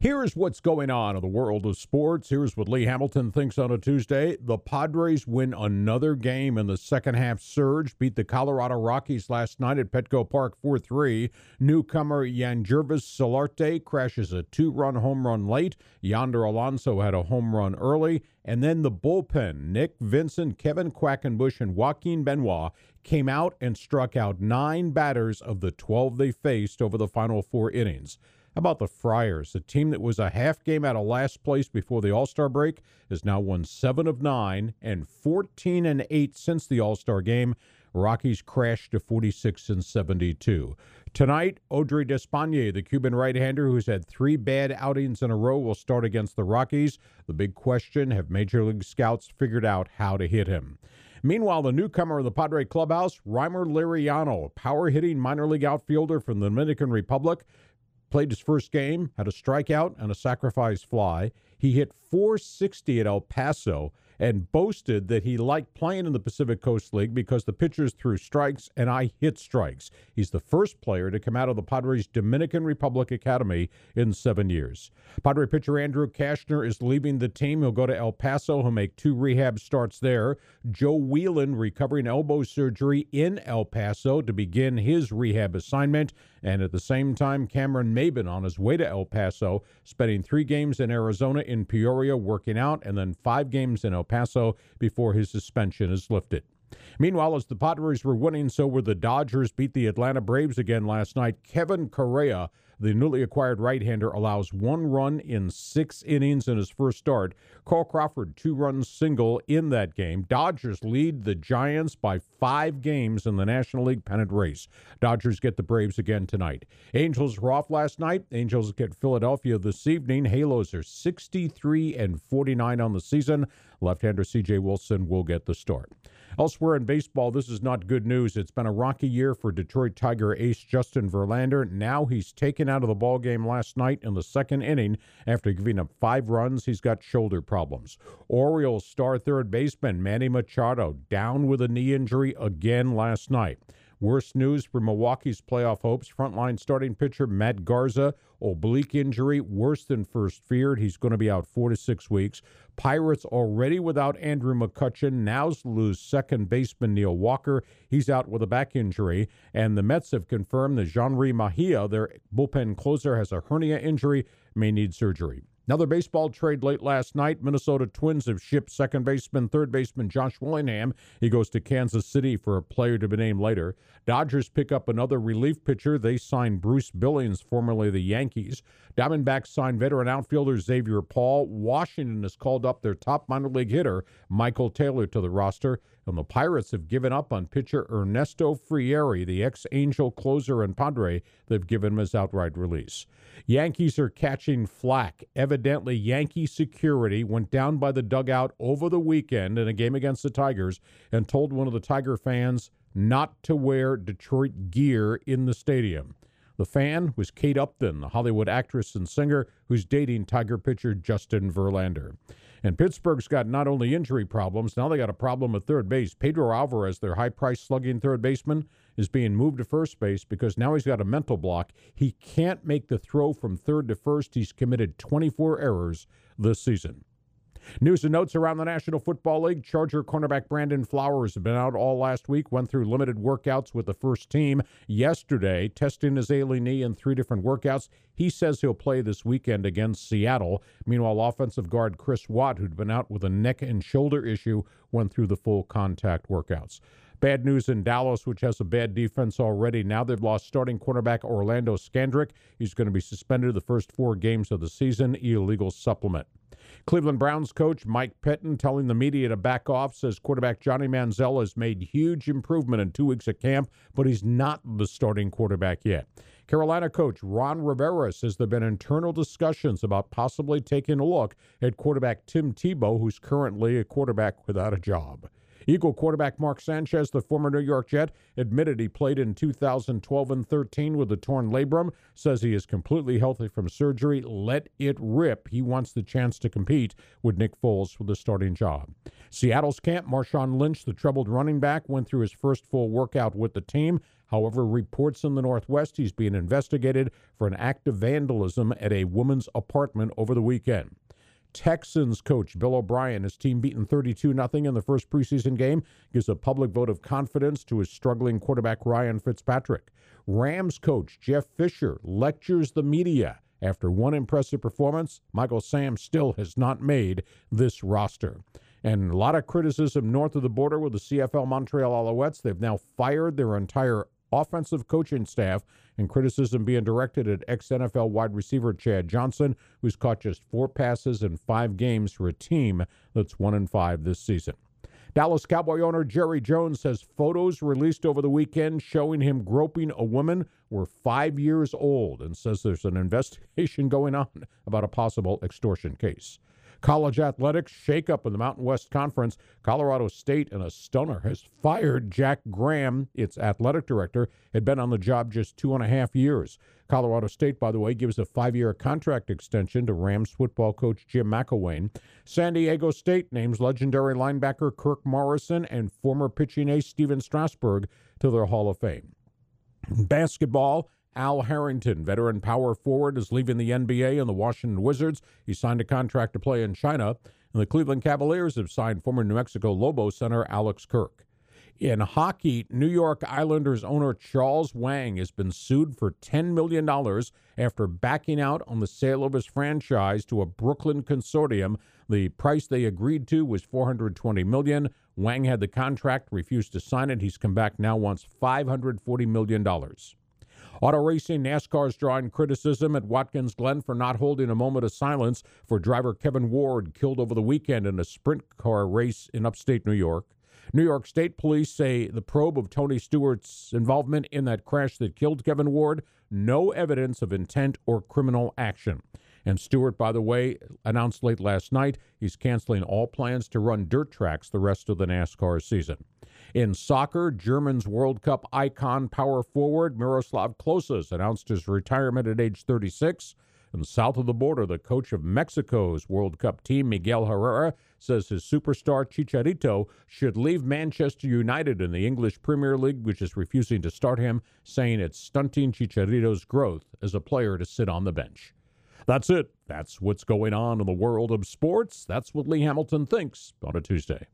Here's what's going on in the world of sports. Here's what Lee Hamilton thinks on a Tuesday. The Padres win another game in the second half surge, beat the Colorado Rockies last night at Petco Park 4 3. Newcomer Yangervis Solarte crashes a two run home run late. Yonder Alonso had a home run early. And then the bullpen, Nick Vincent, Kevin Quackenbush, and Joaquin Benoit, came out and struck out nine batters of the 12 they faced over the final four innings. How about the Friars? The team that was a half game out of last place before the All Star break has now won seven of nine and 14 and eight since the All Star game. Rockies crashed to 46 and 72. Tonight, Audrey Despaigne, the Cuban right-hander who's had three bad outings in a row, will start against the Rockies. The big question: Have Major League scouts figured out how to hit him? Meanwhile, the newcomer of the Padre clubhouse, Rymer Liriano, power hitting minor league outfielder from the Dominican Republic, played his first game, had a strikeout and a sacrifice fly. He hit 460 at El Paso and boasted that he liked playing in the Pacific Coast League because the pitchers threw strikes and I hit strikes. He's the first player to come out of the Padres Dominican Republic Academy in seven years. Padre pitcher Andrew Cashner is leaving the team. He'll go to El Paso. He'll make two rehab starts there. Joe Wieland recovering elbow surgery in El Paso to begin his rehab assignment. And at the same time, Cameron Maybin on his way to El Paso, spending three games in Arizona in Peoria working out, and then five games in El Paso before his suspension is lifted. Meanwhile, as the Padres were winning, so were the Dodgers. Beat the Atlanta Braves again last night. Kevin Correia, the newly acquired right hander allows one run in six innings in his first start. Carl Crawford, two runs single in that game. Dodgers lead the Giants by five games in the National League pennant race. Dodgers get the Braves again tonight. Angels were off last night. Angels get Philadelphia this evening. Halos are 63 and 49 on the season. Left hander CJ Wilson will get the start. Elsewhere in baseball, this is not good news. It's been a rocky year for Detroit Tiger ace Justin Verlander. Now he's taken out of the ball game last night in the second inning after giving up five runs. He's got shoulder problems. Orioles star third baseman Manny Machado down with a knee injury again last night. Worst news for Milwaukee's playoff hopes. Frontline starting pitcher Matt Garza, oblique injury, worse than first feared. He's going to be out four to six weeks. Pirates already without Andrew McCutchen. Now lose second baseman Neil Walker. He's out with a back injury. And the Mets have confirmed that Jenrry Mejia, their bullpen closer, has a hernia injury, may need surgery. Another baseball trade late last night. Minnesota Twins have shipped second baseman, third baseman Josh Willingham. He goes to Kansas City for a player to be named later. Dodgers pick up another relief pitcher. They sign Bruce Billings, formerly the Yankees. Diamondbacks sign veteran outfielder Xavier Paul. Washington has called up their top minor league hitter, Michael Taylor, to the roster. And the Pirates have given up on pitcher Ernesto Frieri, the ex Angel closer and Padre. They've given him his outright release. Yankees are catching flack. Evidently, Yankee security went down by the dugout over the weekend in a game against the Tigers and told one of the Tiger fans not to wear Detroit gear in the stadium. The fan was Kate Upton, the Hollywood actress and singer who's dating Tiger pitcher Justin Verlander. And Pittsburgh's got not only injury problems, now they got a problem at third base. Pedro Alvarez, their high priced slugging third baseman, is being moved to first base because now he's got a mental block. He can't make the throw from third to first. He's committed 24 errors this season. News and notes around the National Football League. Charger cornerback Brandon Flowers has been out all last week, went through limited workouts with the first team yesterday, testing his ailing knee in three different workouts. He says he'll play this weekend against Seattle. Meanwhile, offensive guard Chris Watt, who'd been out with a neck and shoulder issue, went through the full contact workouts. Bad news in Dallas, which has a bad defense already. Now they've lost starting cornerback Orlando Scandrick. He's going to be suspended the first four games of the season. Illegal supplement. Cleveland Browns coach Mike Pettine telling the media to back off says quarterback Johnny Manziel has made huge improvement in two weeks at camp, but he's not the starting quarterback yet. Carolina coach Ron Rivera says there have been internal discussions about possibly taking a look at quarterback Tim Tebow, who's currently a quarterback without a job. Eagle quarterback Mark Sanchez, the former New York Jet, admitted he played in 2012 and 13 with a torn labrum, says he is completely healthy from surgery. Let it rip. He wants the chance to compete with Nick Foles for the starting job. Seattle's camp, Marshawn Lynch, the troubled running back, went through his first full workout with the team. However, reports in the Northwest he's being investigated for an act of vandalism at a woman's apartment over the weekend. Texans coach Bill O'Brien, his team beaten 32 0 in the first preseason game, gives a public vote of confidence to his struggling quarterback Ryan Fitzpatrick. Rams coach Jeff Fisher lectures the media. After one impressive performance, Michael Sam still has not made this roster. And a lot of criticism north of the border with the CFL Montreal Alouettes. They've now fired their entire offensive coaching staff, and criticism being directed at ex NFL wide receiver Chad Johnson, who's caught just four passes in five games for a team that's one and five this season. Dallas Cowboy owner Jerry Jones says photos released over the weekend showing him groping a woman were five years old and says there's an investigation going on about a possible extortion case. College athletics shakeup in the Mountain West Conference. Colorado State, in a stunner, has fired Jack Graham, its athletic director, had been on the job just two and a half years. Colorado State, by the way, gives a five year contract extension to Rams football coach Jim McElwain. San Diego State names legendary linebacker Kirk Morrison and former pitching ace Stephen Strasburg to their Hall of Fame. Basketball, Al Harrington, veteran power forward, is leaving the NBA and the Washington Wizards. He signed a contract to play in China. And the Cleveland Cavaliers have signed former New Mexico Lobo center Alex Kirk. In hockey, New York Islanders owner Charles Wang has been sued for $10 million after backing out on the sale of his franchise to a Brooklyn consortium. The price they agreed to was 420 million. Wang had the contract, refused to sign it. He's come back now, wants $540 million. Auto racing, NASCAR is drawing criticism at Watkins Glen for not holding a moment of silence for driver Kevin Ward, killed over the weekend in a sprint car race in upstate New York. New York State police say the probe of Tony Stewart's involvement in that crash that killed Kevin Ward, no evidence of intent or criminal action. And Stewart, by the way, announced late last night he's canceling all plans to run dirt tracks the rest of the NASCAR season. In soccer, Germans World Cup icon power forward Miroslav Klose announced his retirement at age 36. And south of the border, the coach of Mexico's World Cup team, Miguel Herrera, says his superstar Chicharito should leave Manchester United in the English Premier League, which is refusing to start him, saying it's stunting Chicharito's growth as a player to sit on the bench. That's it. That's what's going on in the world of sports. That's what Lee Hamilton thinks on a Tuesday.